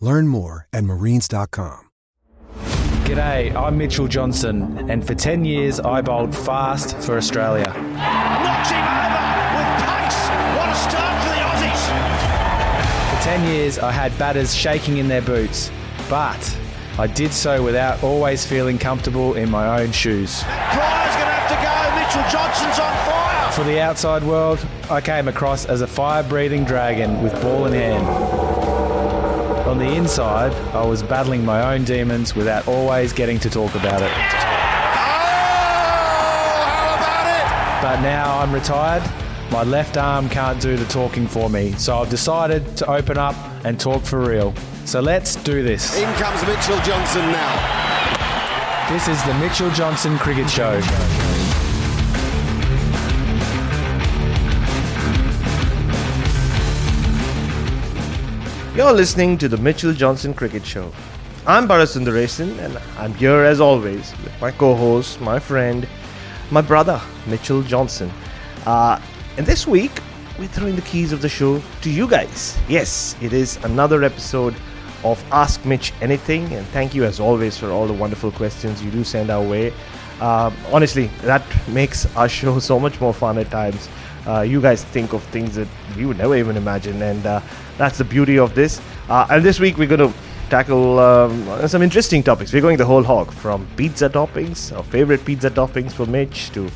Learn more at marines.com. G'day, I'm Mitchell Johnson, and for 10 years I bowled fast for Australia. Knocks him over with pace. What a start for the Aussies. For 10 years I had batters shaking in their boots, but I did so without always feeling comfortable in my own shoes. Bryer's going to have to go. Mitchell Johnson's on fire. For the outside world, I came across as a fire breathing dragon with ball in hand. On the inside, I was battling my own demons without always getting to talk about it. But now I'm retired. My left arm can't do the talking for me, so I've decided to open up and talk for real. So let's do this. In comes Mitchell Johnson now. This is the Mitchell Johnson Cricket Show. You're listening to the Mitchell Johnson Cricket Show. I'm Bharat Sundaresan and I'm here as always with my co-host, my friend, my brother, Mitchell Johnson. Uh, and this week, we're throwing the keys of the show to you guys. Yes, it is another episode of Ask Mitch Anything, and thank you as always for all the wonderful questions you do send our way. Uh, honestly, that makes our show so much more fun at times. Uh, you guys think of things that we would never even imagine, and uh, that's the beauty of this. Uh, and this week we're going to tackle um, some interesting topics. We're going the whole hog from pizza toppings, our favorite pizza toppings for Mitch, to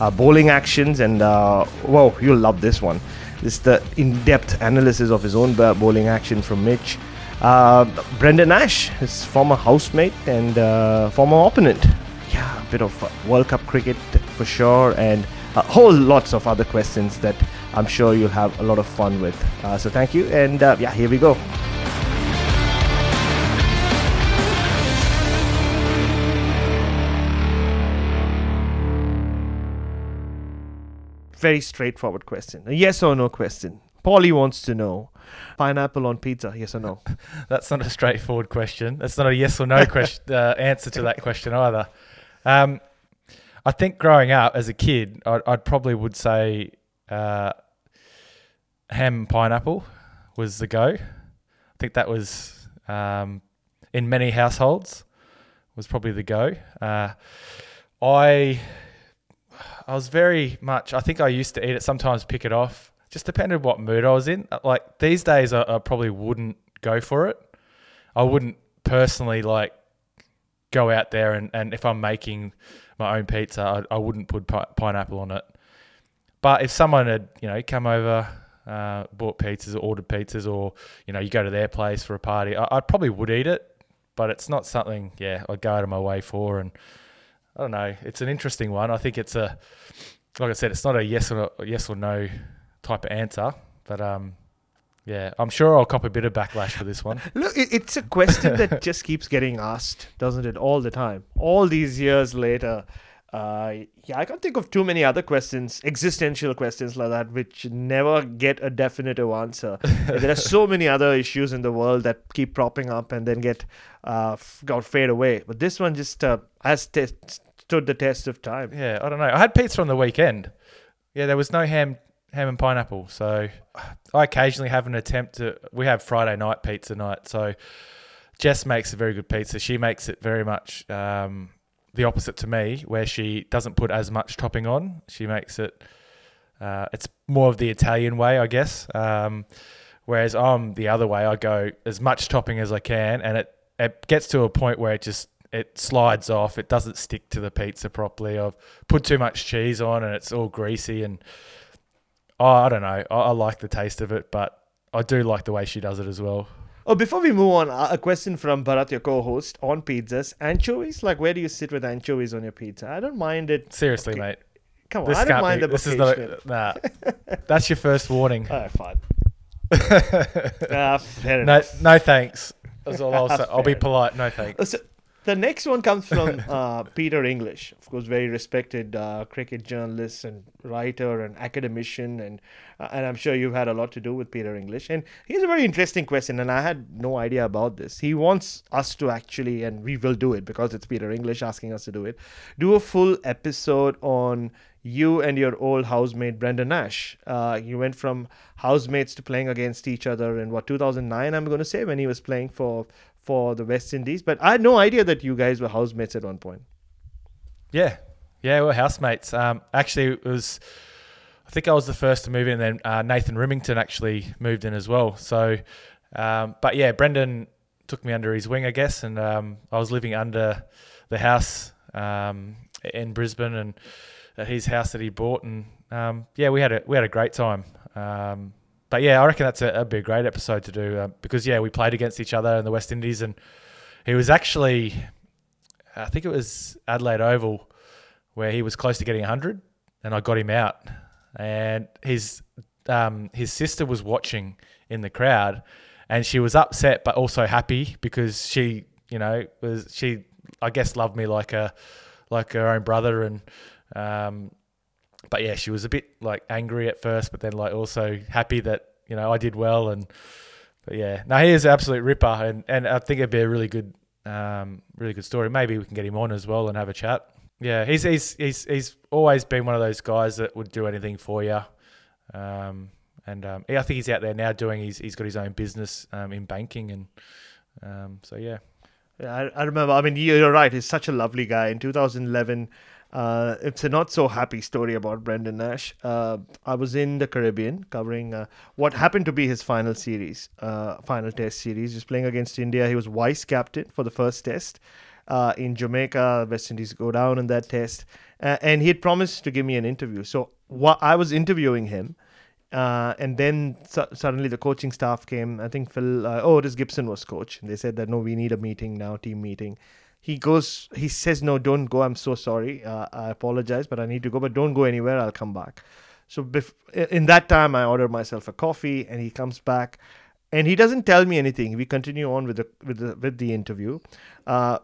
uh, bowling actions, and uh, whoa, you'll love this one. This is the in-depth analysis of his own bowling action from Mitch. Uh, Brendan Nash, his former housemate and uh, former opponent. Yeah, a bit of World Cup cricket for sure, and a whole lots of other questions that I'm sure you'll have a lot of fun with. Uh, so thank you, and uh, yeah, here we go. Very straightforward question. A yes or no question. Paulie wants to know pineapple on pizza, yes or no? That's not a straightforward question. That's not a yes or no question, uh, answer to that question either. Um, I think growing up as a kid, I'd, I'd probably would say uh, ham pineapple was the go. I think that was um, in many households was probably the go. Uh, I I was very much. I think I used to eat it. Sometimes pick it off. Just depended what mood I was in. Like these days, I, I probably wouldn't go for it. I wouldn't personally like go out there and, and if I'm making my own pizza, I, I wouldn't put pi- pineapple on it. But if someone had, you know, come over, uh, bought pizzas or ordered pizzas, or you know, you go to their place for a party, I, I probably would eat it. But it's not something, yeah, I'd go out of my way for. And I don't know, it's an interesting one. I think it's a, like I said, it's not a yes or yes or no type of answer, but um, yeah, I'm sure I'll cop a bit of backlash for this one. Look, it, it's a question that just keeps getting asked, doesn't it, all the time? All these years later, uh, yeah, I can't think of too many other questions, existential questions like that, which never get a definitive answer. there are so many other issues in the world that keep propping up and then get uh, got fade away. But this one just uh, has t- stood the test of time. Yeah, I don't know. I had pizza on the weekend. Yeah, there was no ham ham and pineapple. So I occasionally have an attempt to. We have Friday night pizza night. So Jess makes a very good pizza. She makes it very much um, the opposite to me, where she doesn't put as much topping on. She makes it. Uh, it's more of the Italian way, I guess. Um, whereas I'm the other way. I go as much topping as I can, and it it gets to a point where it just it slides off. It doesn't stick to the pizza properly. I've put too much cheese on and it's all greasy and oh, I don't know. I, I like the taste of it, but I do like the way she does it as well. Oh, before we move on, uh, a question from Bharat, your co-host, on pizzas. Anchovies, like where do you sit with anchovies on your pizza? I don't mind it. Seriously, Okay. mate. Come on, This I don't mind be. the This is the nah. That's your first warning. All right, fine. Ah, fair No, no thanks. That's all I'll say. I'll be polite. No thanks. Uh, So the next one comes from uh, Peter English, of course, very respected uh, cricket journalist and writer and academician, and uh, and I'm sure you've had a lot to do with Peter English. And he has a very interesting question, and I had no idea about this. He wants us to actually, and we will do it because it's Peter English asking us to do it, do a full episode on you and your old housemate Brendan Nash. Uh, you went from housemates to playing against each other in what 2009, I'm going to say, when he was playing for for the West Indies. But I had no idea that you guys were housemates at one point. Yeah, yeah, we're housemates. Um, actually, it was. I think I was the first to move in, and then uh, Nathan Rimmington actually moved in as well. So, um, but yeah, Brendan took me under his wing, I guess, and um, I was living under the house um, in Brisbane and at his house that he bought, and um, yeah, we had a we had a great time. Um, but yeah, I reckon that's a, that'd be a great episode to do uh, because yeah, we played against each other in the West Indies, and he was actually, I think it was Adelaide Oval, where he was close to getting 100, and I got him out, and his um, his sister was watching in the crowd, and she was upset but also happy because she, you know, was she I guess loved me like a like her own brother, and um, but yeah, she was a bit like angry at first, but then like also happy that you know I did well, and but yeah, now he is an absolute ripper, and and I think it'd be a really good, um, really good story. Maybe we can get him on as well and have a chat. Yeah, he's he's he's he's always been one of those guys that would do anything for you. Um, and um, yeah, I think he's out there now doing. He's he's got his own business um, in banking, and um, so yeah. Yeah, I, I remember. I mean, you're right. He's such a lovely guy. In 2011, uh, it's a not so happy story about Brendan Nash. Uh, I was in the Caribbean covering uh, what happened to be his final series, uh, final test series. He was playing against India. He was vice captain for the first test. Uh, in Jamaica, West Indies go down in that test. Uh, and he had promised to give me an interview. So wh- I was interviewing him. And then su- suddenly the coaching staff came. I think Phil, oh, this Gibson was coach. And they said that no, we need a meeting now, team meeting. He goes, he says, no, don't go. I'm so sorry. Uh, I apologize, but I need to go. But don't go anywhere. I'll come back. So bef- in that time, I order myself a coffee, and he comes back, and he doesn't tell me anything. We continue on with the with the with the interview. Uh,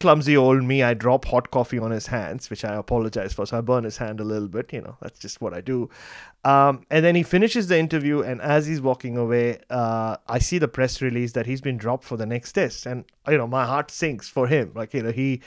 clumsy old me, I drop hot coffee on his hands, which I apologize for. So I burn his hand a little bit. You know, that's just what I do. Um, and then he finishes the interview, and as he's walking away, uh, I see the press release that he's been dropped for the next test, and you know, my heart sinks for him. Like you know, he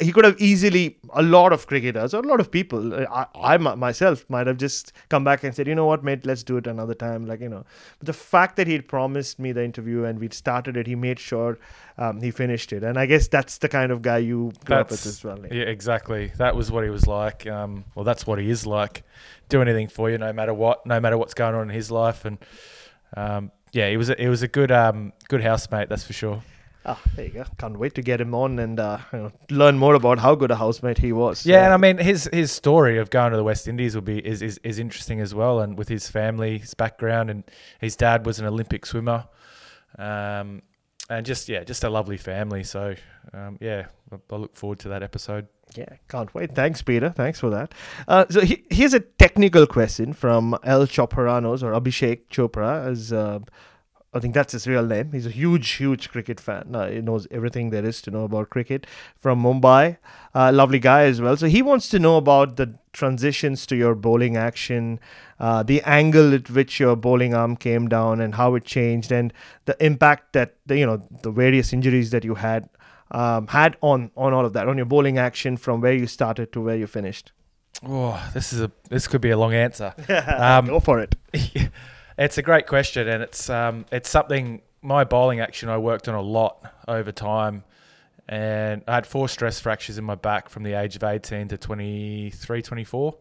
he could have easily a lot of cricketers or a lot of people. uh, I, I myself might have just come back and said, you know what, mate, let's do it another time. Like you know, but the fact that he'd promised me the interview and we'd started it, he made sure um, he finished it, and I guess that's the kind of guy you grew up with That's- as well. Yeah, exactly. That was what he was like. Um, well, that's what he is like. Do anything for you, no matter what, no matter what's going on in his life, and um, yeah, he was a, he was a good um, good housemate, that's for sure. Ah, there you go. Can't wait to get him on and uh, you know, learn more about how good a housemate he was. Yeah, Uh, and I mean his his story of going to the West Indies will be is, is, is interesting as well, and with his family, his background, and his dad was an Olympic swimmer, um, and just yeah, just a lovely family. So um, yeah, I, I look forward to that episode. Yeah, can't wait. Thanks, Peter. Thanks for that. Uh, so he, here's a technical question from El Chopranos or Abhishek Chopra. As uh, I think that's his real name. He's a huge, huge cricket fan. Uh, he knows everything there is to know about cricket from Mumbai. Uh, lovely guy as well. So he wants to know about the transitions to your bowling action, uh, the angle at which your bowling arm came down, and how it changed, and the impact that the, you know the various injuries that you had um, had on on all of that on your bowling action from where you started to where you finished. Oh, this is a this could be a long answer. Um, Go for it. it's a great question, and it's um, it's something my bowling action I worked on a lot over time, and I had four stress fractures in my back from the age of 18 to 23, 24.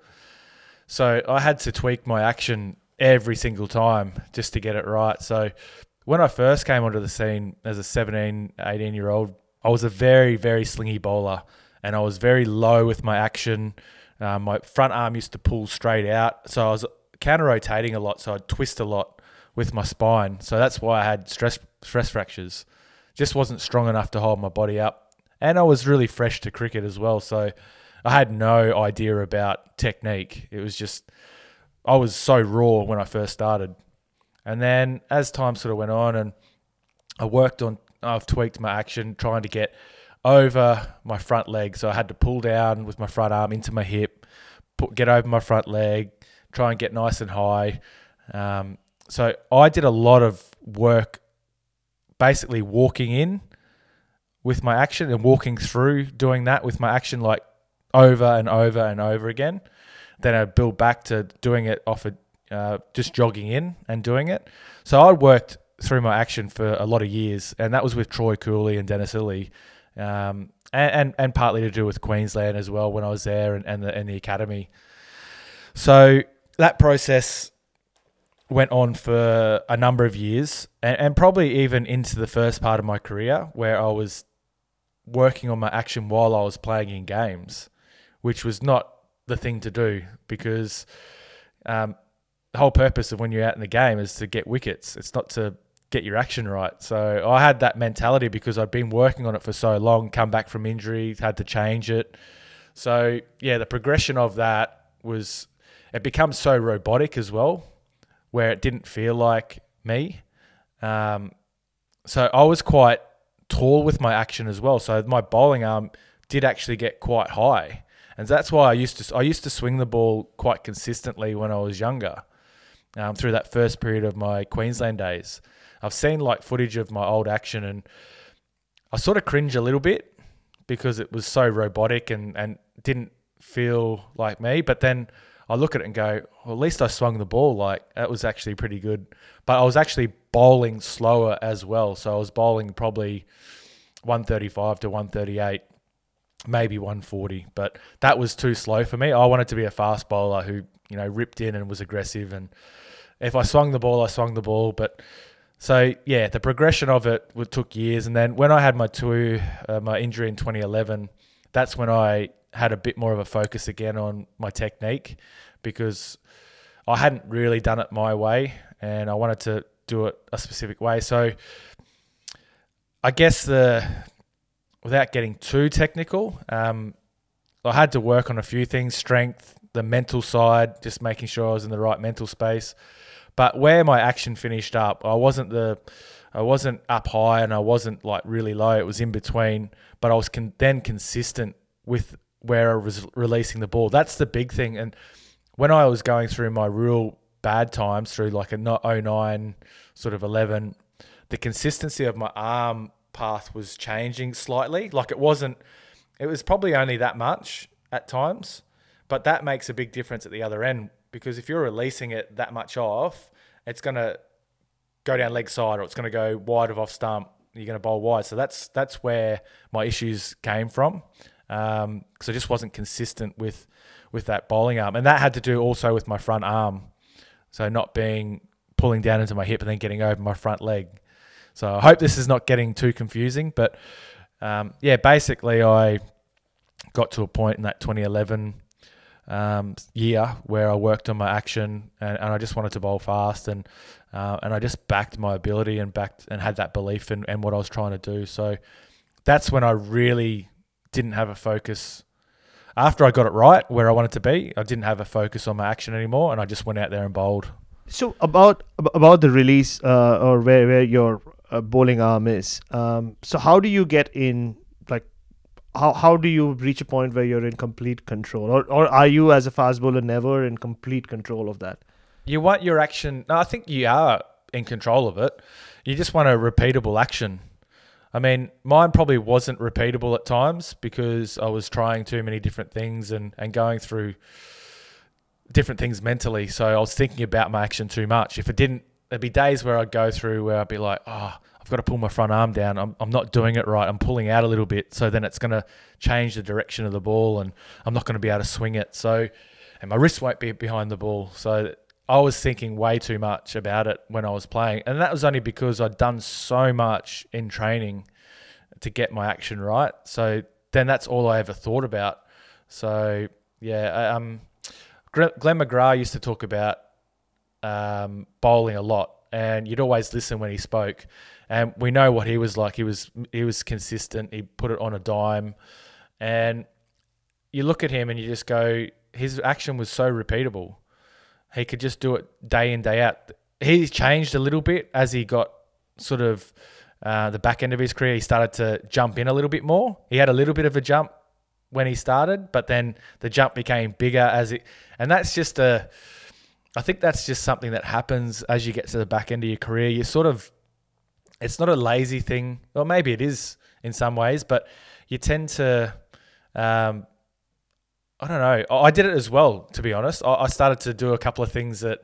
So I had to tweak my action every single time just to get it right. So when I first came onto the scene as a 17, 18 year old, I was a very, very slingy bowler and I was very low with my action. Um, my front arm used to pull straight out. So I was counter rotating a lot. So I'd twist a lot with my spine. So that's why I had stress, stress fractures. Just wasn't strong enough to hold my body up. And I was really fresh to cricket as well. So I had no idea about technique. It was just, I was so raw when I first started. And then as time sort of went on and I worked on, I've tweaked my action, trying to get over my front leg. So I had to pull down with my front arm into my hip, put, get over my front leg, try and get nice and high. Um, so I did a lot of work basically walking in with my action and walking through doing that with my action like over and over and over again. Then I'd build back to doing it off of uh, just jogging in and doing it. So I worked through my action for a lot of years, and that was with Troy Cooley and Dennis Lillee, um, and, and, and partly to do with Queensland as well when I was there and, and the and the academy. So that process went on for a number of years, and, and probably even into the first part of my career where I was working on my action while I was playing in games, which was not the thing to do because um, the whole purpose of when you're out in the game is to get wickets. It's not to get your action right. So I had that mentality because I'd been working on it for so long, come back from injury, had to change it. So yeah, the progression of that was it becomes so robotic as well, where it didn't feel like me. Um, so I was quite tall with my action as well. So my bowling arm did actually get quite high, and that's why I used to I used to swing the ball quite consistently when I was younger um, through that first period of my Queensland days. I've seen like footage of my old action and I sort of cringe a little bit because it was so robotic and, and didn't feel like me. But then I look at it and go, well, at least I swung the ball. Like that was actually pretty good. But I was actually bowling slower as well. So I was bowling probably 135 to 138 maybe 140, but that was too slow for me. I wanted to be a fast bowler who, you know, ripped in and was aggressive and if I swung the ball, I swung the ball. But so yeah, the progression of it took years, and then when I had my two, uh, my injury in 2011, that's when I had a bit more of a focus again on my technique because I hadn't really done it my way, and I wanted to do it a specific way. So I guess the without getting too technical, um, I had to work on a few things: strength, the mental side, just making sure I was in the right mental space. But where my action finished up, I wasn't the I wasn't up high and I wasn't like really low. It was in between, but I was con- then consistent with where I was releasing the ball. That's the big thing. And when I was going through my real bad times through like a 09 sort of 11, the consistency of my arm path was changing slightly. Like it wasn't, it was probably only that much at times, but that makes a big difference at the other end because if you're releasing it that much off, it's going to go down leg side or it's going to go wide of off stump. You're going to bowl wide. So that's that's where my issues came from because um, I just wasn't consistent with with that bowling arm, and that had to do also with my front arm. So not being pulling down into my hip and then getting over my front leg. So I hope this is not getting too confusing, but um, yeah, basically I got to a point in that 2011 um, year where I worked on my action and, and I just wanted to bowl fast and uh, and I just backed my ability and backed and had that belief in, in what I was trying to do. So that's when I really didn't have a focus. After I got it right where I wanted to be, I didn't have a focus on my action anymore, and I just went out there and bowled. So about about the release uh, or where where your uh, bowling arm is. Um, so how do you get in Like, how how do you reach a point where you're in complete control, or or are you as a fast bowler never in complete control of that? You want your action. No, I think you are in control of it. You just want a repeatable action. I mean, mine probably wasn't repeatable at times because I was trying too many different things and, and going through different things mentally. So I was thinking about my action too much. If it didn't, there'd be days where I'd go through where I'd be like, oh, I've got to pull my front arm down. I'm, I'm not doing it right. I'm pulling out a little bit. So then it's going to change the direction of the ball and I'm not going to be able to swing it. So, and my wrist won't be behind the ball. So I was thinking way too much about it when I was playing, and that was only because I'd done so much in training to get my action right. So then that's all I ever thought about. So yeah, um, Glenn McGrath used to talk about um, bowling a lot, and you'd always listen when he spoke. And we know what he was like. He was he was consistent. He put it on a dime, and you look at him and you just go, his action was so repeatable. He could just do it day in day out. He's changed a little bit as he got sort of uh, the back end of his career. He started to jump in a little bit more. He had a little bit of a jump when he started, but then the jump became bigger as it, and that's just a. I think that's just something that happens as you get to the back end of your career. You sort of, it's not a lazy thing, or maybe it is in some ways, but you tend to um, I don't know. I did it as well, to be honest. I started to do a couple of things that,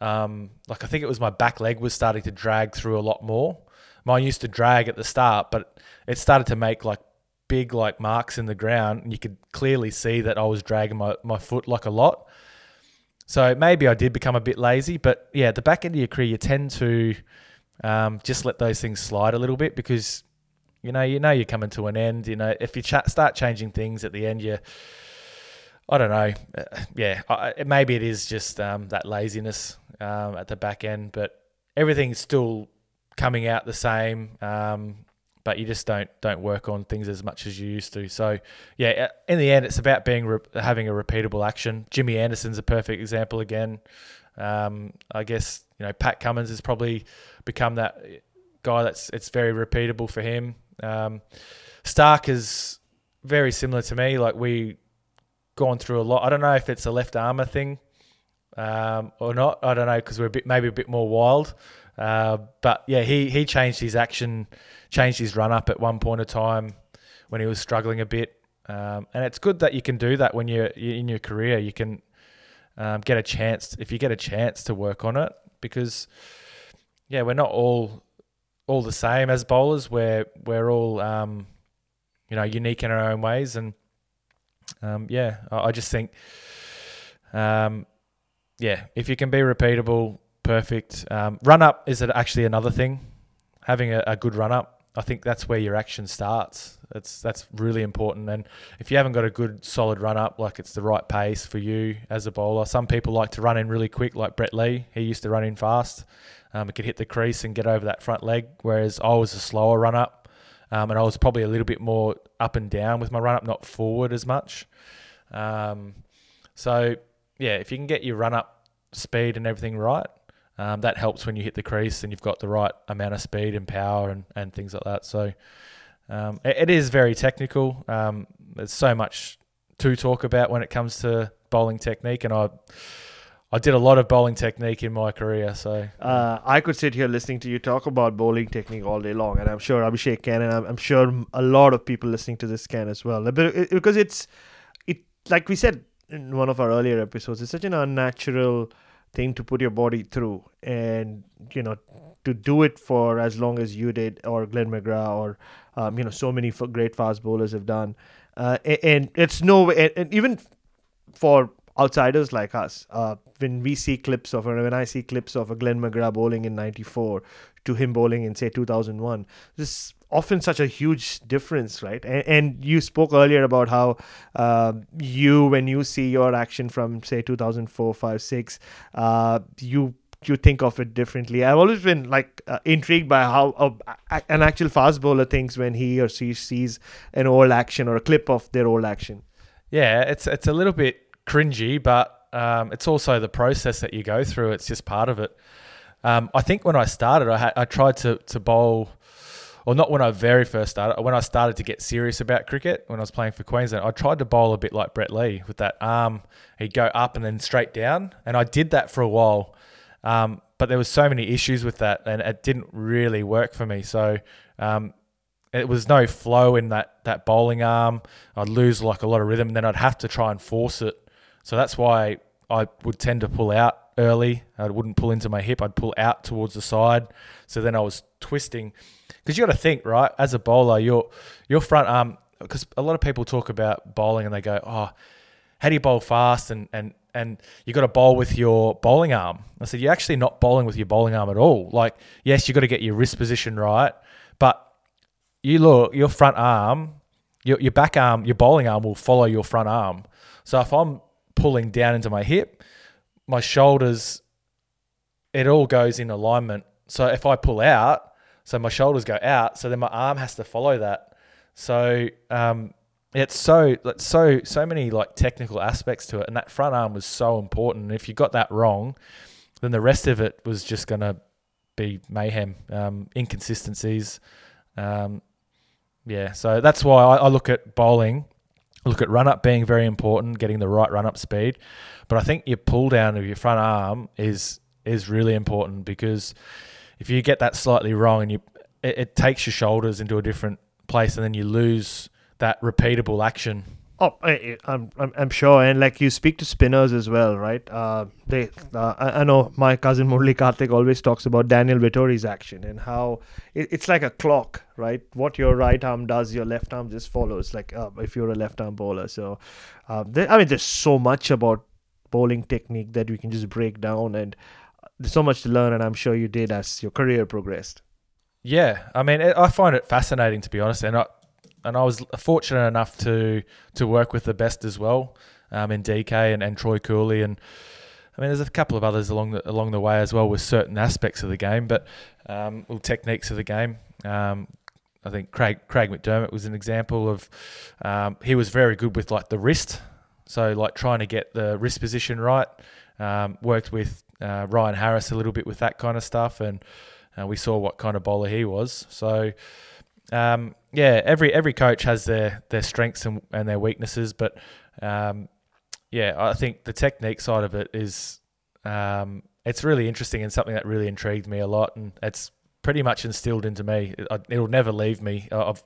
um, like I think it was my back leg was starting to drag through a lot more. Mine used to drag at the start, but it started to make like big like marks in the ground, and you could clearly see that I was dragging my, my foot like a lot. So maybe I did become a bit lazy, but yeah, the back end of your career, you tend to um, just let those things slide a little bit because you know you know you're coming to an end. You know if you ch- start changing things at the end, you I don't know. Uh, yeah, I, maybe it is just um, that laziness um, at the back end, but everything's still coming out the same. Um, but you just don't don't work on things as much as you used to. So yeah, uh, in the end, it's about being re- having a repeatable action. Jimmy Anderson's a perfect example again. Um, I guess you know Pat Cummins has probably become that guy that's it's very repeatable for him. Um, Starc is very similar to me. Like we gone through a lot. I don't know if it's a left armor thing um, or not. I don't know because we're a bit maybe a bit more wild. Uh, but yeah, he he changed his action, changed his run up at one point of time when he was struggling a bit. Um, and it's good that you can do that when you're, in your career. You can um, get a chance if you get a chance to work on it because yeah, we're not all all the same as bowlers. We're we're all um, you know unique in our own ways and um, yeah, I, I, just think, um, yeah, if you can be repeatable, perfect. Um, run up is actually another thing. Having a, a good run up, I think that's where your action starts. That's that's really important. And if you haven't got a good solid run up, like it's the right pace for you as a bowler. Some people like to run in really quick, like Brett Lee. He used to run in fast. Um, he could hit the crease and get over that front leg. Whereas I was a slower run up. Um, and I was probably a little bit more up and down with my run up, not forward as much. Um, so yeah, if you can get your run up speed and everything right, um, that helps when you hit the crease and you've got the right amount of speed and power and, and things like that. So um, it, it is very technical. Um, there's so much to talk about when it comes to bowling technique, and I I did a lot of bowling technique in my career, so uh, I could sit here listening to you talk about bowling technique all day long, and I'm sure Abhishek can, and I'm, I'm sure a lot of people listening to this can as well, because it's it like we said in one of our earlier episodes, it's such an unnatural thing to put your body through, and you know to do it for as long as you did, or Glenn McGrath, or um, you know so many great fast bowlers have done, uh, and, and, it's no, and, and even for outsiders like us, uh, when we see clips of, or when I see clips of a Glenn McGrath bowling in '94 to him bowling in say 2001, this often such a huge difference, right? And, and you spoke earlier about how uh, you, when you see your action from say 2004, 5, 6, uh, you you think of it differently. I've always been like uh, intrigued by how uh, an actual fast bowler thinks when he or she sees an old action or a clip of their old action. Yeah, it's it's a little bit cringy, but um, it's also the process that you go through. It's just part of it. Um, I think when I started, I, had, I tried to, to bowl, or not when I very first started, when I started to get serious about cricket, when I was playing for Queensland, I tried to bowl a bit like Brett Lee with that arm. He'd go up and then straight down. And I did that for a while. Um, but there was so many issues with that and it didn't really work for me. So um, it was no flow in that, that bowling arm. I'd lose like a lot of rhythm and then I'd have to try and force it so that's why I would tend to pull out early. I wouldn't pull into my hip. I'd pull out towards the side. So then I was twisting. Because you got to think, right? As a bowler, your your front arm. Because a lot of people talk about bowling and they go, "Oh, how do you bowl fast?" And and and you got to bowl with your bowling arm. I said, you're actually not bowling with your bowling arm at all. Like, yes, you got to get your wrist position right, but you look your front arm, your your back arm, your bowling arm will follow your front arm. So if I'm pulling down into my hip, my shoulders, it all goes in alignment. So if I pull out, so my shoulders go out, so then my arm has to follow that. So um, it's so it's so so many like technical aspects to it, and that front arm was so important. And if you got that wrong, then the rest of it was just gonna be mayhem, um, inconsistencies. Um, yeah, so that's why I, I look at bowling. Look at run up being very important, getting the right run up speed, but I think your pull down of your front arm is is really important because if you get that slightly wrong and you it, it takes your shoulders into a different place and then you lose that repeatable action. Oh, I, I'm, I'm, I'm sure, and like you speak to spinners as well, right? Uh, they, uh, I, I know my cousin Murali Kartik always talks about Daniel Vettori's action and how it, it's like a clock, right? What your right arm does, your left arm just follows. Like uh, if you're a left arm bowler, so um, there, I mean, there's so much about bowling technique that we can just break down, and there's so much to learn, and I'm sure you did as your career progressed. Yeah, I mean, I find it fascinating to be honest, and I and I was fortunate enough to to work with the best as well, um, in DK and, and Troy Cooley, and I mean, there's a couple of others along the along the way as well with certain aspects of the game, but um, well, techniques of the game. Um, I think Craig Craig McDermott was an example of um, he was very good with like the wrist, so like trying to get the wrist position right. Um, worked with uh, Ryan Harris a little bit with that kind of stuff, and uh, we saw what kind of bowler he was. So um, yeah, every every coach has their their strengths and, and their weaknesses, but um, yeah, I think the technique side of it is um, it's really interesting and something that really intrigued me a lot, and it's pretty much instilled into me. It, it'll never leave me. I've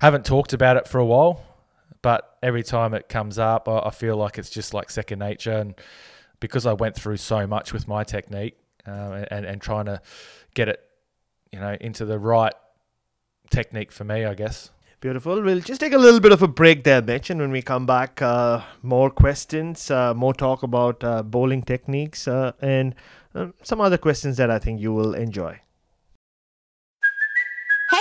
haven't talked about it for a while, but every time it comes up, I, I feel like it's just like second nature, and because I went through so much with my technique uh, and and trying to get it, you know, into the right technique for me, I guess. Beautiful. We'll just take a little bit of a break there, Mitch, and when we come back, uh, more questions, uh, more talk about uh, bowling techniques, uh, and uh, some other questions that I think you will enjoy.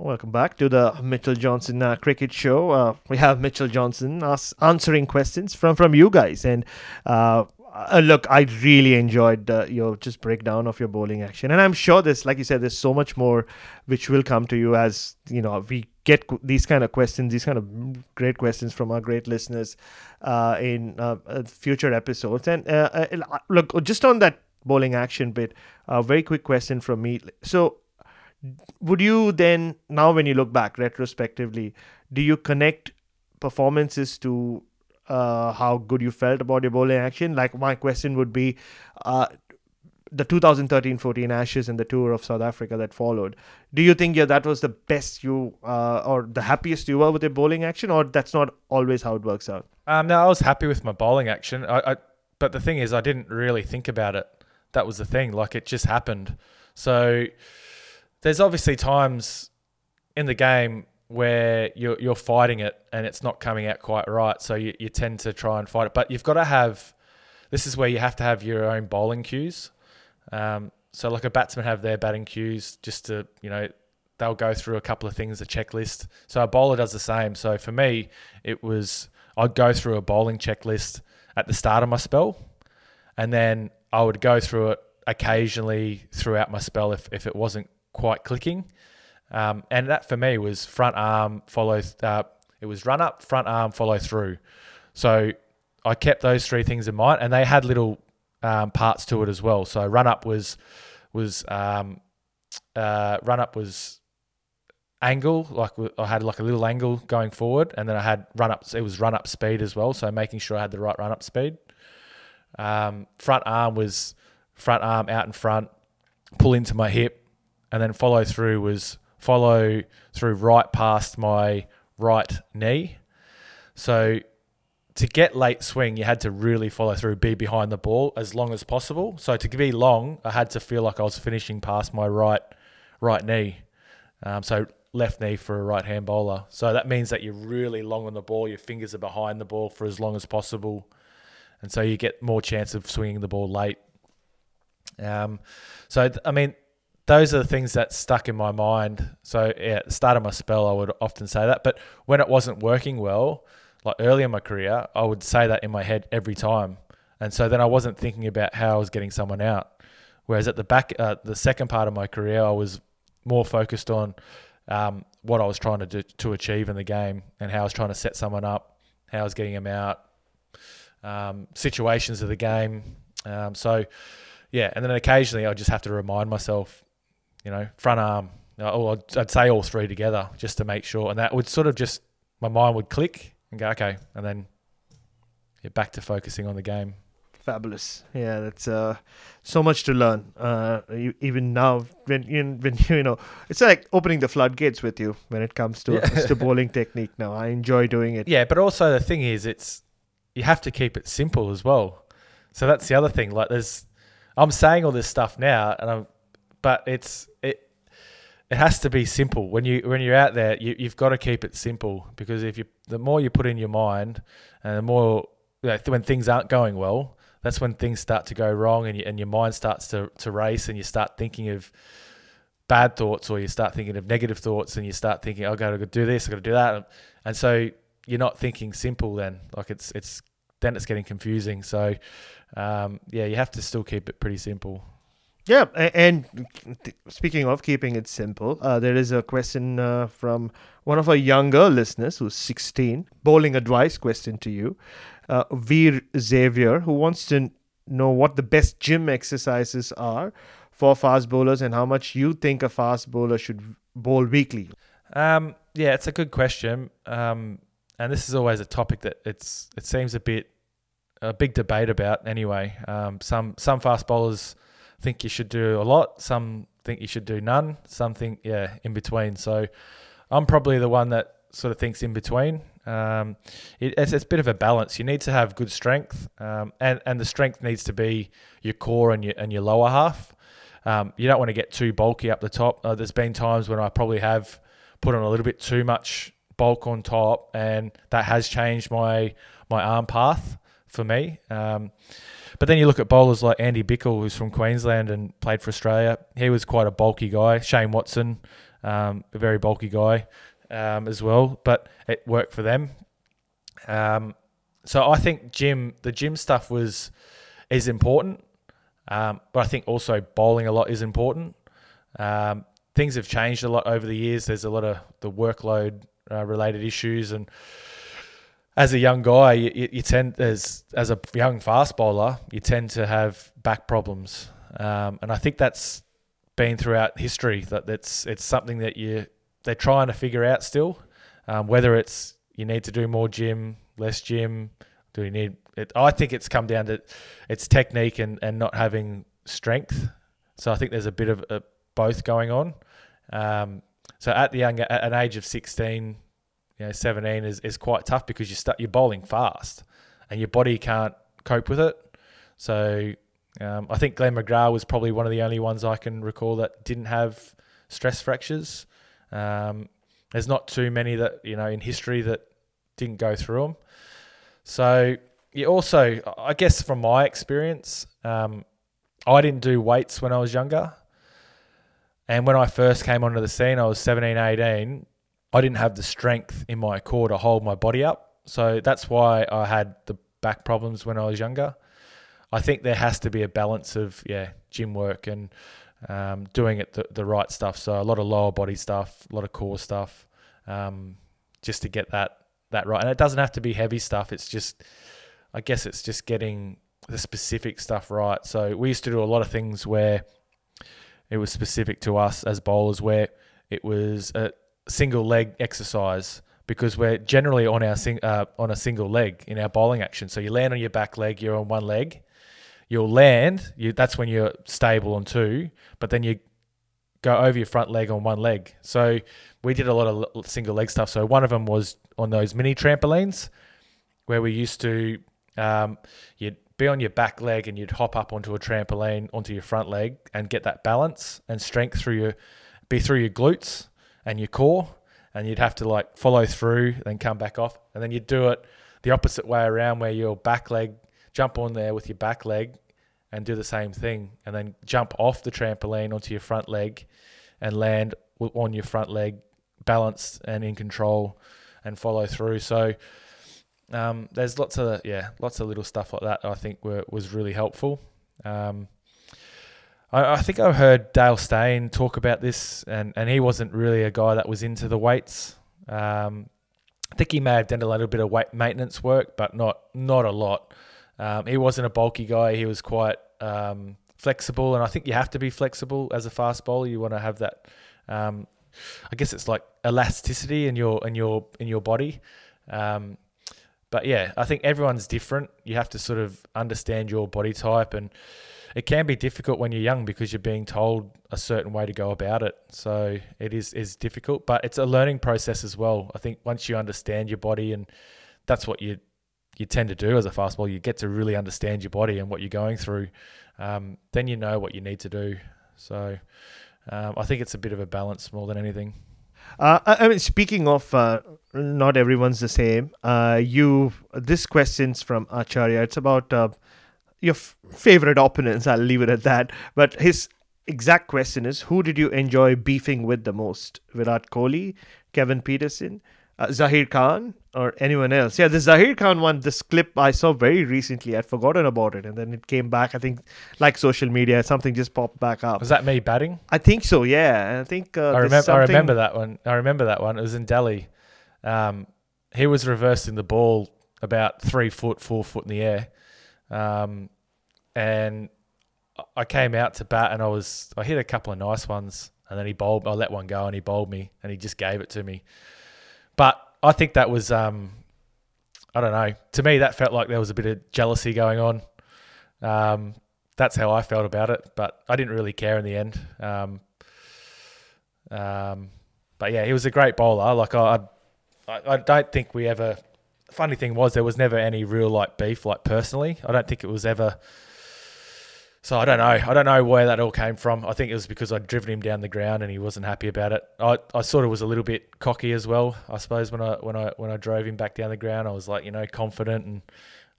Welcome back to the Mitchell Johnson uh, Cricket Show. Uh, we have Mitchell Johnson us answering questions from from you guys, and uh, uh, look, I really enjoyed uh, your just breakdown of your bowling action, and I'm sure this, like you said, there's so much more which will come to you as you know we get these kind of questions, these kind of great questions from our great listeners uh, in future episodes. And look, just on that bowling action bit, a very quick question from me. So would you then now when you look back retrospectively do you connect performances to uh, how good you felt about your bowling action like my question would be uh, the 2013-14 ashes and the tour of south africa that followed do you think yeah that was the best you uh, or the happiest you were with your bowling action or that's not always how it works out Um, no, I was happy with my bowling action. I, I, but the thing is, I didn't really think about it. That was the thing. Like it just happened. So there's obviously times in the game where you're you're fighting it and it's not coming out quite right. So you, you tend to try and fight it. But you've got to have. This is where you have to have your own bowling cues. Um, so like a batsman have their batting cues just to you know they'll go through a couple of things, a checklist. So a bowler does the same. So for me, it was I'd go through a bowling checklist at the start of my spell, and then I would go through it occasionally throughout my spell if, if it wasn't quite clicking. Um, and that for me was front arm follow. Uh, it was run up, front arm follow through. So I kept those three things in mind, and they had little um, parts to it as well. So run up was was um, uh, run up was angle like I had like a little angle going forward, and then I had run up. It was run up speed as well, so making sure I had the right run up speed. Um, front arm was front arm out in front, pull into my hip, and then follow through was follow through right past my right knee. So to get late swing, you had to really follow through, be behind the ball as long as possible. So to be long, I had to feel like I was finishing past my right right knee. Um, so left knee for a right hand bowler. So that means that you're really long on the ball. Your fingers are behind the ball for as long as possible, and so you get more chance of swinging the ball late. Um, so th- I mean, those are the things that stuck in my mind. So yeah, at the start of my spell, I would often say that, but when it wasn't working well, like early in my career, I would say that in my head every time, and so then I wasn't thinking about how I was getting someone out. Whereas at the back, uh, the second part of my career, I was more focused on um, what I was trying to do to achieve in the game and how I was trying to set someone up, how I was getting them out, um, situations of the game. Um, so, yeah, and then occasionally I just have to remind myself, you know, front arm, or I'd, I'd say all three together just to make sure, and that would sort of just my mind would click and go okay, and then yeah, back to focusing on the game. Fabulous. Yeah, that's uh, so much to learn. Uh, you, even now, when you, when you know, it's like opening the floodgates with you when it comes to Yeah. to bowling technique. Now, I enjoy doing it. Yeah, but also the thing is, it's you have to keep it simple as well. So that's the other thing. Like, there's, I'm saying all this stuff now, and I'm, but it's it, has to be simple when you when you're out there. You you've got to keep it simple because if you the more you put in your mind, and the more you know, when things aren't going well, that's when things start to go wrong, and you, and your mind starts to to race, and you start thinking of bad thoughts, or you start thinking of negative thoughts, and you start thinking, i've got to do this, i've got to do that," and so you're not thinking simple. Then, like it's it's then it's getting confusing. So, um, yeah, you have to still keep it pretty simple. Yeah, and speaking of keeping it simple, uh, there is a question uh, from one of our younger listeners who's 16. Bowling advice question to you. Uh, Veer Xavier, who wants to know what the best gym exercises are for fast bowlers and how much you think a fast bowler should bowl weekly. Um, yeah, it's a good question, um, and this is always a topic that it's it seems a bit a big debate about. Anyway, um, some some fast bowlers think you should do a lot, some think you should do none, some think yeah in between. So I'm probably the one that sort of thinks in between. Um, it, it's, it's a bit of a balance. You need to have good strength, um, and and the strength needs to be your core and your and your lower half. Um, you don't want to get too bulky up the top. Uh, there's been times when I probably have put on a little bit too much bulk on top, and that has changed my my arm path for me. Um, but then you look at bowlers like Andy Bichel, who's from Queensland and played for Australia. He was quite a bulky guy. Shane Watson, um, a very bulky guy um, as well, but it worked for them. Um, so I think gym, the gym stuff was is important, um, but I think also bowling a lot is important. Um, things have changed a lot over the years. There's a lot of the workload uh, related issues, and as a young guy, you, you- tend as as a young fast bowler, you tend to have back problems, um, and I think that's been throughout history. That that's it's something that you they're trying to figure out still, um, whether it's you need to do more gym, less gym. Do you need it? I think it's come down to it's technique and, and not having strength. So I think there's a bit of uh both going on. Um, so at the young at an age of 16, you know, 17 is, is quite tough because you start you're bowling fast and your body can't cope with it. So um, I think Glenn McGrath was probably one of the only ones I can recall that didn't have stress fractures. Um, there's not too many that you know in history that didn't go through them. So you also, I guess, from my experience, um, I didn't do weights when I was younger. And when I first came onto the scene, I was 17, 18. I didn't have the strength in my core to hold my body up. So that's why I had the back problems when I was younger. I think there has to be a balance of, yeah, gym work and um, doing it the, the right stuff. So a lot of lower body stuff, a lot of core stuff, um, just to get that that right. And it doesn't have to be heavy stuff. It's just, I guess, it's just getting the specific stuff right. So we used to do a lot of things where it was specific to us as bowlers, where it was a single leg exercise because we're generally on our sing, uh, on a single leg in our bowling action. So you land on your back leg, you're on one leg, you'll land. You that's when you're stable on two, but then you go over your front leg on one leg. So we did a lot of single leg stuff. So one of them was on those mini trampolines where we used to um, you'd be on your back leg and you'd hop up onto a trampoline onto your front leg and get that balance and strength through your be through your glutes and your core and you'd have to like follow through then come back off. And then you'd do it the opposite way around where your back leg jump on there with your back leg and do the same thing and then jump off the trampoline onto your front leg and land on your front leg balanced and in control and follow through. So um, there's lots of yeah lots of little stuff like that I think were, was really helpful. Um, I, I think I heard Dale Steyn talk about this and, and he wasn't really a guy that was into the weights um, I think he may have done a little bit of weight maintenance work but not not a lot um, he wasn't a bulky guy. He was quite um, flexible, and I think you have to be flexible as a fast bowler. You want to have that. Um, I guess it's like elasticity in your in your in your body. Um, but yeah, I think everyone's different. You have to sort of understand your body type, and it can be difficult when you're young because you're being told a certain way to go about it. So it is is difficult, but it's a learning process as well. I think once you understand your body, and that's what you you tend to do as a fastball. You get to really understand your body and what you're going through. Um, then you know what you need to do. So um, I think it's a bit of a balance more than anything. Uh, I mean, speaking of uh, not everyone's the same. Uh, you this question's from Acharya. It's about uh, your f- favorite opponents. I'll leave it at that. But his exact question is: Who did you enjoy beefing with the most? Virat Kohli, Kevin Pietersen, uh, Zaheer Khan, or anyone else? Yeah, the Zaheer Khan one. This clip I saw very recently. I'd forgotten about it, and then it came back. I think, like social media, something just popped back up. Was that me batting? I think so. Yeah, and I think uh, I remember. I remember that one. I remember that one. It was in Delhi. Um, he was reversing the ball about three foot, four foot in the air, um, and I came out to bat and I was I hit a couple of nice ones, and then he bowled. I let one go and he bowled me, and he just gave it to me. But I think that was um, I don't know. To me, that felt like there was a bit of jealousy going on. Um, that's how I felt about it, but I didn't really care in the end. Um, um, but yeah, he was a great bowler. Like I, I, I don't think we ever. Funny thing was, there was never any real like beef, like personally. I don't think it was ever. So I don't know. I don't know where that all came from. I think it was because I'd driven him down the ground and he wasn't happy about it. I, I sort of was a little bit cocky as well. I suppose when I when I when I drove him back down the ground, I was like you know confident and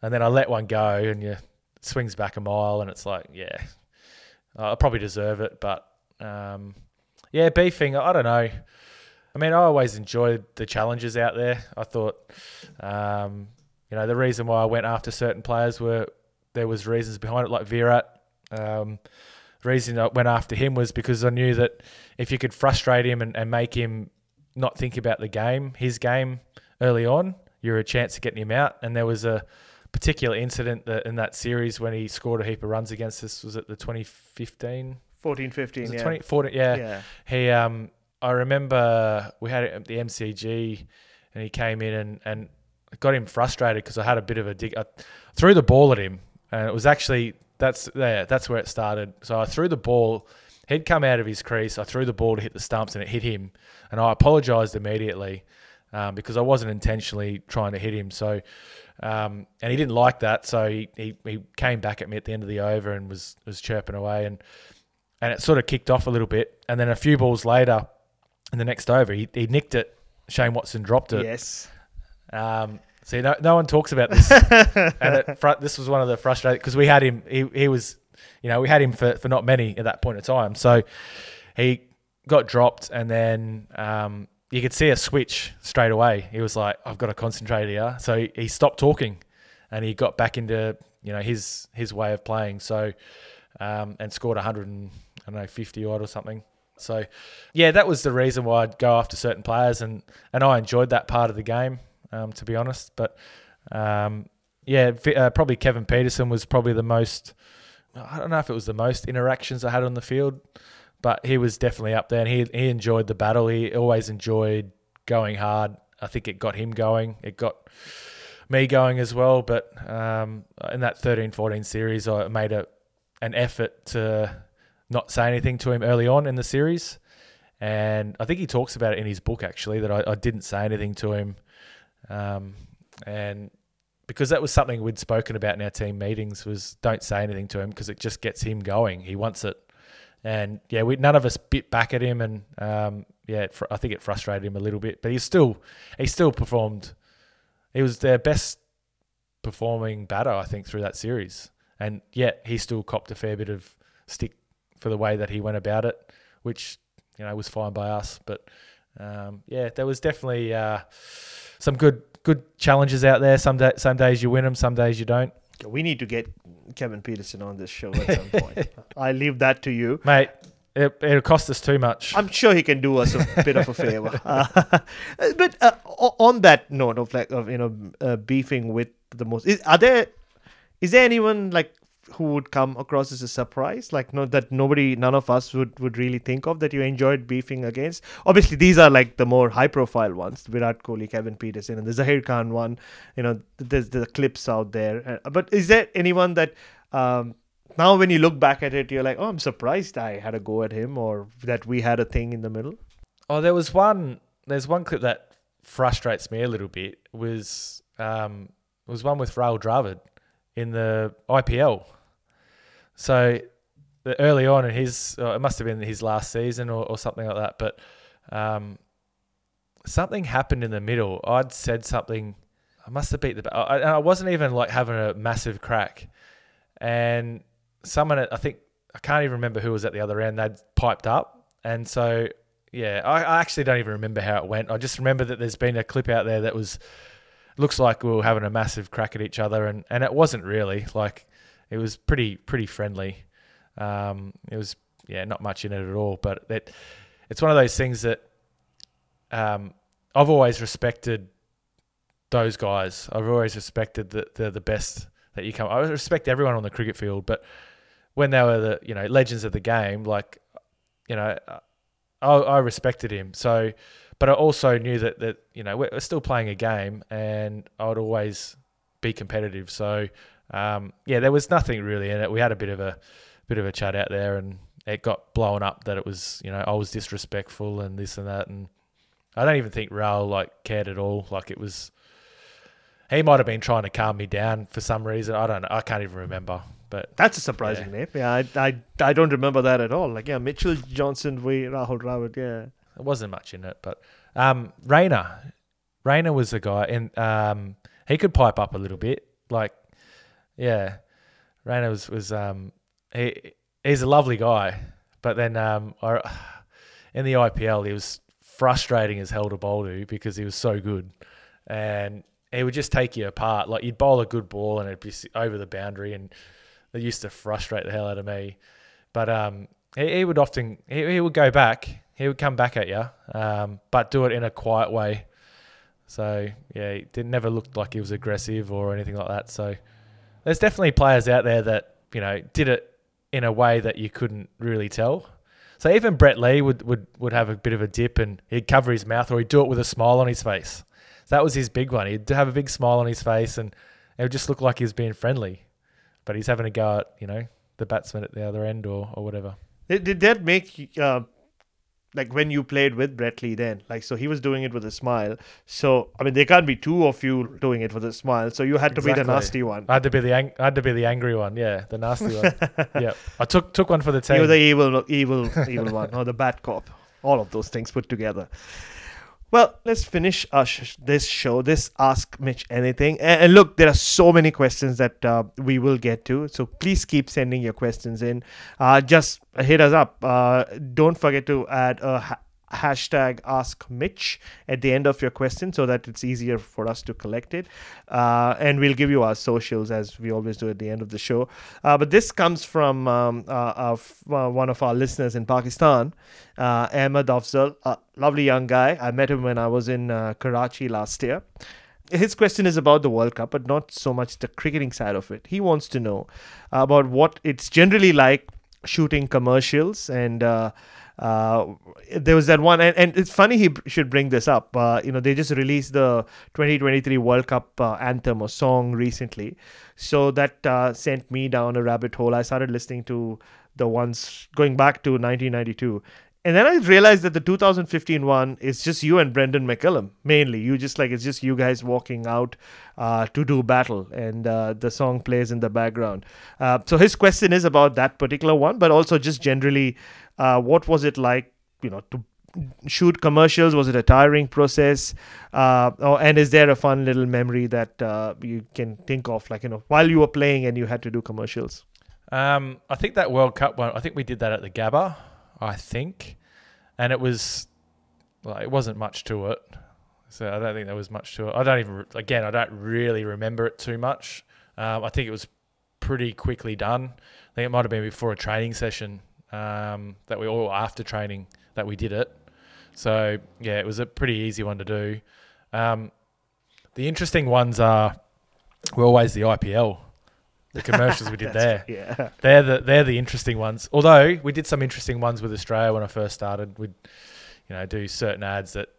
and then I let one go and you swings back a mile and it's like yeah, I probably deserve it, but um, yeah, beefing. I don't know. I mean, I always enjoyed the challenges out there. I thought, um, you know, the reason why I went after certain players were there was reasons behind it, like Virat. Um, the reason I went after him was because I knew that if you could frustrate him and, and make him not think about the game, his game early on, you're a chance of getting him out. And there was a particular incident that in that series when he scored a heap of runs against us. Was it the 2015? 14, 15, yeah. 20, 14, yeah. Yeah. He, um, I remember we had it at the MCG, and he came in and and got him frustrated because I had a bit of a dig. I threw the ball at him, and it was actually that's yeah that's where it started. So I threw the ball. He'd come out of his crease. I threw the ball to hit the stumps, and it hit him. And I apologised immediately um, because I wasn't intentionally trying to hit him. So. Um, and he didn't like that, so he, he, he came back at me at the end of the over and was was chirping away, and and it sort of kicked off a little bit. And then a few balls later, in the next over, he, he nicked it. Shane Watson dropped it. Yes. Um, see, no, no one talks about this. and it, fr- this was one of the frustrating because we had him. He, he was, you know, we had him for, for not many at that point in time. So he got dropped, and then um, you could see a switch straight away. He was like, "I've got to concentrate here." So he, he stopped talking, and he got back into you know his his way of playing. So um, and scored 100 and I don't know 50 odd or something. So yeah, that was the reason why I'd go after certain players, and and I enjoyed that part of the game, um, to be honest. But um, yeah, uh, probably Kevin Pietersen was probably the most. I don't know if it was the most interactions I had on the field, but he was definitely up there, and he he enjoyed the battle. He always enjoyed going hard. I think it got him going. It got me going as well. But um, in that 13-14 series, I made a an effort to not say anything to him early on in the series, and I think he talks about it in his book actually that I, I didn't say anything to him, um, and because that was something we'd spoken about in our team meetings was don't say anything to him because it just gets him going. He wants it, and yeah, we none of us bit back at him, and um, yeah, fr- I think it frustrated him a little bit, but he still he still performed. He was their best performing batter, I think, through that series, and yet he still copped a fair bit of stick for the way that he went about it, which you know was fine by us. But um, yeah, there was definitely uh, some good good challenges out there. Some day, some days you win them, some days you don't. We need to get Kevin Pietersen on this show at some point. I leave that to you. Mate, it, it'll cost us too much. I'm sure he can do us a bit of a favor. Uh, but uh, on that note of like of you know uh, beefing with the most, is, are there is there anyone like who would come across as a surprise, like no that nobody, none of us would would really think of that you enjoyed beefing against? Obviously, these are like the more high profile ones: Virat Kohli, Kevin Pietersen, and the Zaheer Khan one. You know, there's the clips out there. Uh, but is there anyone that um, now when you look back at it, you're like, oh, I'm surprised I had a go at him, or that we had a thing in the middle. Oh, there was one. There's one clip that frustrates me a little bit. Was um, was one with Rahul Dravid in the IPL. So early on in his, uh, it must have been his last season or, or something like that. But um, something happened in the middle. I'd said something. I must have beat the. I, I wasn't even like having a massive crack, and someone I think I can't even remember who was at the other end. They'd piped up, and so yeah, I, I actually don't even remember how it went. I just remember that there's been a clip out there that was looks like we were having a massive crack at each other, and, and it wasn't really like it was pretty pretty friendly. Um, it was yeah, not much in it at all, but it it's one of those things that um, I've always respected those guys. I've always respected that they're the best that you come. I respect everyone on the cricket field, but when they were the you know legends of the game, like you know, I, I respected him. So, but I also knew that that you know we're still playing a game, and I'd always be competitive. So, um, yeah, there was nothing really in it. We had a bit of a bit of a chat out there, and it got blown up that it was you know I was disrespectful and this and that, and I don't even think Rahul like cared at all. Like it was. He might have been trying to calm me down for some reason. I don't know. I can't even remember. But That's a surprising Yeah. name. Yeah, I, I, I don't remember that at all. Like, yeah, Mitchell Johnson, we Rahul Dravid. Yeah, There wasn't much in it, but um, Rayner, Rayner was the guy, and um, he could pipe up a little bit. Like, yeah, Rayner was was um, he he's a lovely guy, but then um, I, in the IPL he was frustrating as hell to bowl to because he was so good, and he would just take you apart. Like you'd bowl a good ball and it'd be over the boundary, and it used to frustrate the hell out of me. But um, he, he would often he, he would go back. He would come back at you, um, but do it in a quiet way. So yeah, it never looked like he was aggressive or anything like that. So there's definitely players out there that you know did it in a way that you couldn't really tell. So even Brett Lee would, would, would have a bit of a dip and he'd cover his mouth or he'd do it with a smile on his face. So that was his big one. He'd have a big smile on his face and it would just look like he was being friendly. But he's having a go at, you know, the batsman at the other end or, or whatever. did, did that make uh, like when you played with Brett Lee then? Like, so he was doing it with a smile. So I mean, there can't be two of you doing it with a smile. So you had to be the nasty one. I had to be the ang- I had to be the angry one, yeah, the nasty one. yeah, I took took one for the team. You were the evil, evil, evil one, or the bad cop. All of those things put together. Well, let's finish uh, sh- this show. This Ask Mitch Anything. And, and look, there are so many questions that uh, we will get to. So please keep sending your questions in. Uh, just hit us up. Uh, don't forget to add a ha- hashtag Ask Mitch at the end of your question so that it's easier for us to collect it. Uh, and we'll give you our socials as we always do at the end of the show. Uh, but this comes from um, uh, uh, one of our listeners in Pakistan, uh, Ahmed Afzal, a lovely young guy. I met him when I was in uh, Karachi last year. His question is about the World Cup, but not so much the cricketing side of it. He wants to know about what it's generally like shooting commercials and uh, Uh, there was that one, and, and it's funny he should bring this up. Uh, you know, they just released the 2023 World Cup uh, anthem or song recently, so that uh, sent me down a rabbit hole. I started listening to the ones going back to 1992. And then I realized that the 2015 one is just you and Brendon McCullum mainly. You just like it's just you guys walking out uh, to do battle, and uh, the song plays in the background. Uh, so his question is about that particular one, but also just generally, uh, what was it like, you know, to shoot commercials? Was it a tiring process? Oh, and is there a fun little memory that uh, you can think of, like you know, while you were playing and you had to do commercials? Um, I think that World Cup one. I think we did that at the Gabba. I think, and it was, well, it wasn't much to it. So I don't think there was much to it. I don't even. Again, I don't really remember it too much. Um, I think it was pretty quickly done. I think it might have been before a training session um, that we all after training that we did it. So yeah, it was a pretty easy one to do. Um, the interesting ones are were always the IPL, the commercials we did there. Yeah. They're the they're the interesting ones. Although we did some interesting ones with Australia when I first started. We'd you know do certain ads that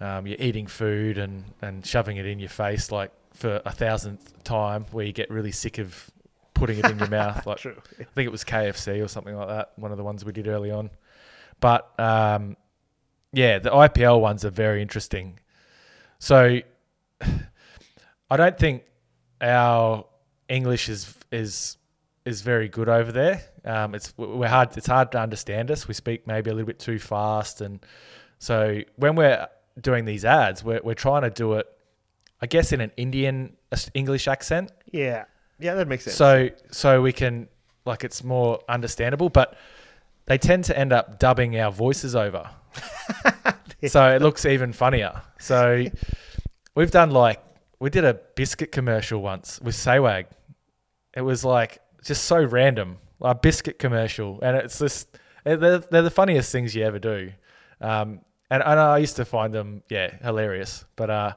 um, you're eating food and and shoving it in your face like for a thousandth time, where you get really sick of putting it in your mouth. Like True. I think it was KFC or something like that. One of the ones we did early on. But um, yeah, the IPL ones are very interesting. So I don't think our English is is is very good over there. Um, it's we're hard. It's hard to understand us. We speak maybe a little bit too fast, and so when we're doing these ads, we're we're trying to do it, I guess, in an Indian English accent. Yeah. Yeah, that makes sense. So so we can like it's more understandable, but they tend to end up dubbing our voices over. so it looks even funnier. So we've done like we did a biscuit commercial once with Sehwag. It was like just so random, a biscuit commercial, and it's just they're, they're the funniest things you ever do. Um, and, and I used to find them, yeah, hilarious. But uh,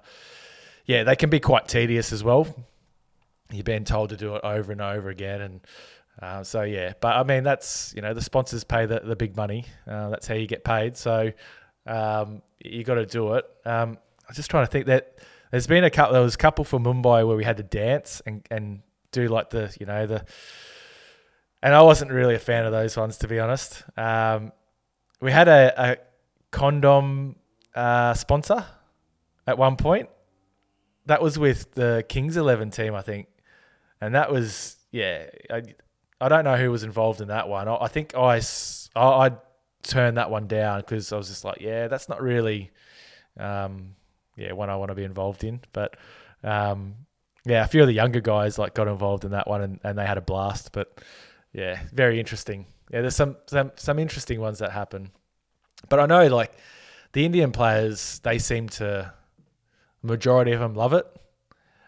yeah, they can be quite tedious as well. You're being told to do it over and over again, and uh, so yeah. But I mean, that's you know the sponsors pay the, the big money. Uh, that's how you get paid. So um, you got to do it. Um, I'm just trying to think that there's been a couple. There was a couple for Mumbai where we had to dance and and do like the you know the. And I wasn't really a fan of those ones to be honest. Um, we had a, a condom uh, sponsor at one point. That was with the Kings Eleven team, I think, and that was yeah. I, I don't know who was involved in that one. I, I think I I, I turned that one down because I was just like, yeah, that's not really, um, yeah, one I want to be involved in. But um, yeah, a few of the younger guys like got involved in that one and, and they had a blast. But yeah, very interesting. Yeah, there's some some some interesting ones that happen. But I know like the Indian players, they seem to majority of them love it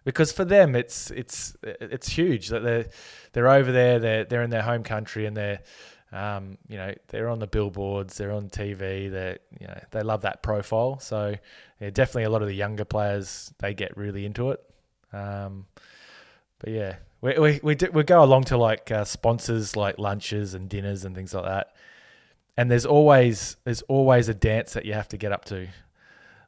because for them it's it's it's huge that they're they're over there they're they're in their home country and they're um, you know they're on the billboards they're on TV they you know they love that profile so yeah, definitely a lot of the younger players they get really into it um, but yeah we we we, do, we go along to like uh, sponsors like lunches and dinners and things like that and there's always there's always a dance that you have to get up to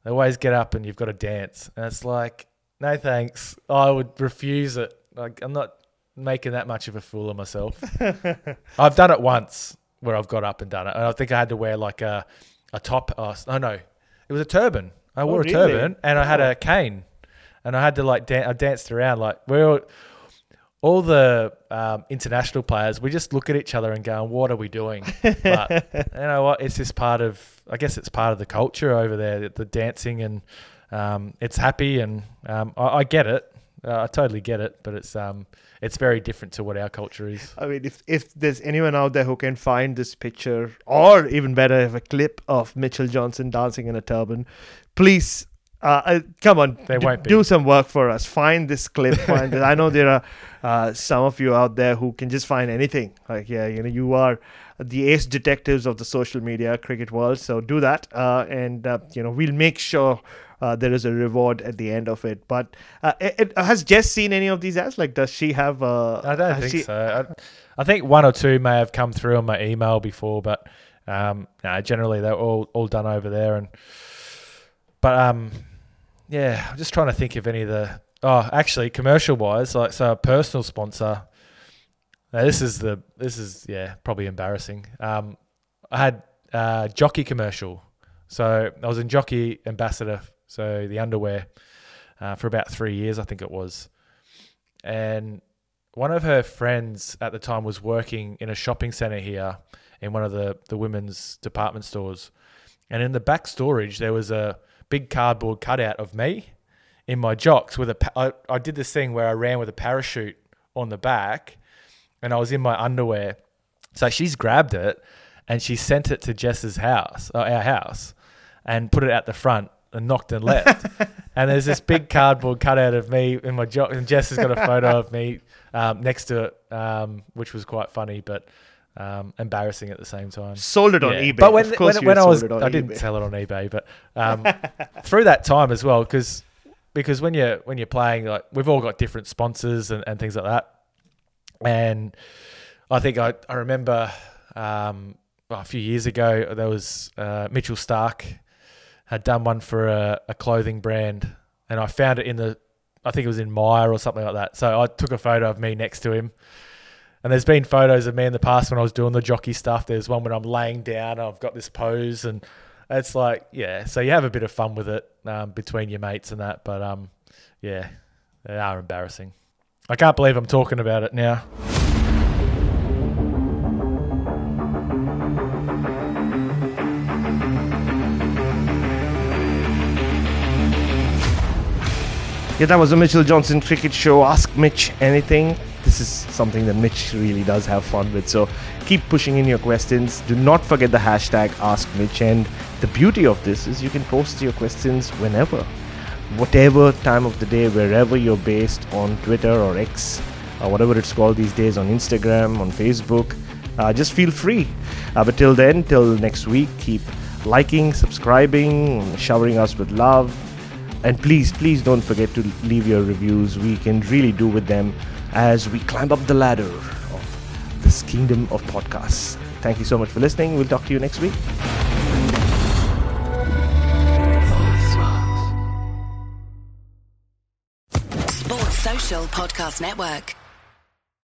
they always get up and you've got to dance and it's like no thanks. I would refuse it. Like I'm not making that much of a fool of myself. I've done it once where I've got up and done it, and I think I had to wear like a a top. Oh, oh no, it was a turban. I wore a really? turban and I had a cane, and I had to like dan- I danced around like we're all all the um, international players. We just look at each other and go, "What are we doing?" But you know what? It's just part of. I guess it's part of the culture over there. The dancing and um, it's happy, and um, I, I get it. Uh, I totally get it, but it's um, it's very different to what our culture is. I mean, if if there's anyone out there who can find this picture, or even better, have a clip of Mitchell Johnson dancing in a turban, please. Uh, uh, come on, There d- won't be. do some work for us. Find this clip. Find it. I know there are uh, some of you out there who can just find anything. Like, yeah, you know, you are the ace detectives of the social media cricket world. So do that, uh, and uh, you know, we'll make sure uh, there is a reward at the end of it. But uh, it, it- has Jess seen any of these ads? Like, does she have? Uh, I don't think she- so. I, I think one or two may have come through on my email before, but Um, nah, generally they're all all done over there, and but um, yeah, I'm just trying to think of any of the. Oh, actually, commercial wise, like so, a personal sponsor. Now this is the this is yeah probably embarrassing. Um, I had uh, jockey commercial, so I was in jockey ambassador, so the underwear, uh, for about three years I think it was, and one of her friends at the time was working in a shopping center here in one of the the women's department stores, and in the back storage there was a big cardboard cutout of me in my jocks with a. I, I did this thing where I ran with a parachute on the back, and I was in my underwear. So she's grabbed it, and she sent it to Jess's house, uh, our house, and put it at the front and knocked and left. and there's this big cardboard cutout of me in my jock, and Jess has got a photo of me um, next to it, um, which was quite funny, but. Um, embarrassing at the same time. Sold it on Yeah. eBay. But when, Of course when, you when I was, it on I didn't eBay. sell it on eBay, but um, through that time as well, because because when you're when you're playing, like we've all got different sponsors and, and things like that, and I think I I remember um, well, a few years ago there was uh, Mitchell Starc had done one for a, a clothing brand, and I found it in the I think it was in Myer or something like that. So I took a photo of me next to him. And there's been photos of me in the past when I was doing the jockey stuff. There's one when I'm laying down, I've got this pose, and it's like, yeah. So you have a bit of fun with it um, between your mates and that. But um, yeah, they are embarrassing. I can't believe I'm talking about it now. Yeah, that was a Mitchell Johnson cricket show. Ask Mitch anything. This is something that Mitch really does have fun with. So keep pushing in your questions. Do not forget the hashtag Ask Mitch. And the beauty of this is you can post your questions whenever, whatever time of the day, wherever you're based on Twitter or X, or whatever it's called these days, on Instagram, on Facebook. Uh, just feel free. Uh, but till then, till next week, keep liking, subscribing, showering us with love. And please, please don't forget to leave your reviews. We can really do with them as we climb up the ladder of this kingdom of podcasts. Thank you so much for listening. We'll talk to you next week. Sports Social Podcast Network.